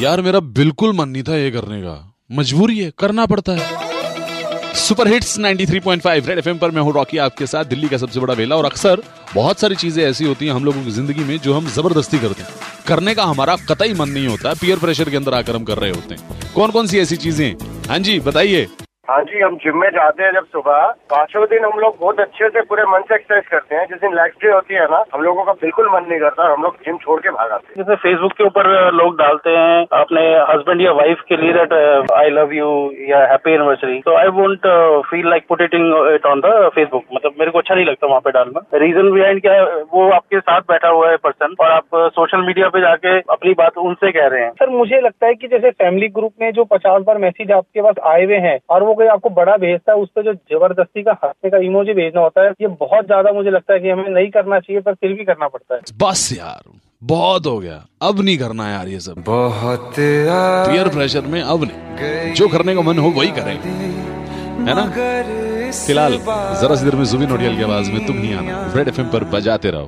यार मेरा बिल्कुल मन नहीं था ये करने का। मजबूरी है, करना पड़ता है। सुपर हिट्स 93.5 रेड एफएम पर मैं हूँ रॉकी आपके साथ, दिल्ली का सबसे बड़ा वेला। और अक्सर बहुत सारी चीज़ें ऐसी होती हैं हम लोगों की ज़िंदगी में जो हम ज़बरदस्ती करते हैं। करने का हमारा कतई मन नहीं होता पीयर प्रेशर के अंदर आकर हम कर रहे होते हैं। कौन कौन सी ऐसी चीज़ें हाँ जी, बताइए। हाँ जी हम जिम में जाते हैं जब सुबह। पाँचों दिन हम लोग बहुत अच्छे से पूरे मन से एक्सरसाइज करते हैं। जिस दिन लेग डे होती है ना हम लोगों का बिल्कुल मन नहीं करता हम लोग जिम छोड़ के भाग आते हैं। जैसे फेसबुक के ऊपर लोग डालते हैं अपने हस्बैंड या वाइफ के लिए दैट आई लव यू या हैप्पी एनिवर्सरी तो I won't feel like put it in it on the Facebook मतलब मेरे को अच्छा नहीं लगता वहाँ पे डालना। रीजन बिहाइंड क्या है वो आपके साथ बैठा हुआ है पर्सन और आप सोशल मीडिया पे जाके अपनी बात उनसे कह रहे हैं। सर मुझे लगता है की जैसे फैमिली ग्रुप में जो पचास बार मैसेज आपके पास आए हुए हैं और वो कोई आपको बड़ा भेजता है उस पर जो ज़बरदस्ती का हंसने का इमोजी भेजना होता है ये बहुत ज़्यादा मुझे लगता है कि हमें नहीं करना चाहिए पर फिर भी करना पड़ता है। बस यार बहुत हो गया। अब नहीं करना यार ये सब। बहुत पीयर प्रेशर में अब नहीं। जो करने का मन हो वही करें। है ना? फ़िलहाल जरा सी देर में जुबिन नोडियल की आवाज़ में तुम ही आना। रेड एफएम पर बजाते रहो।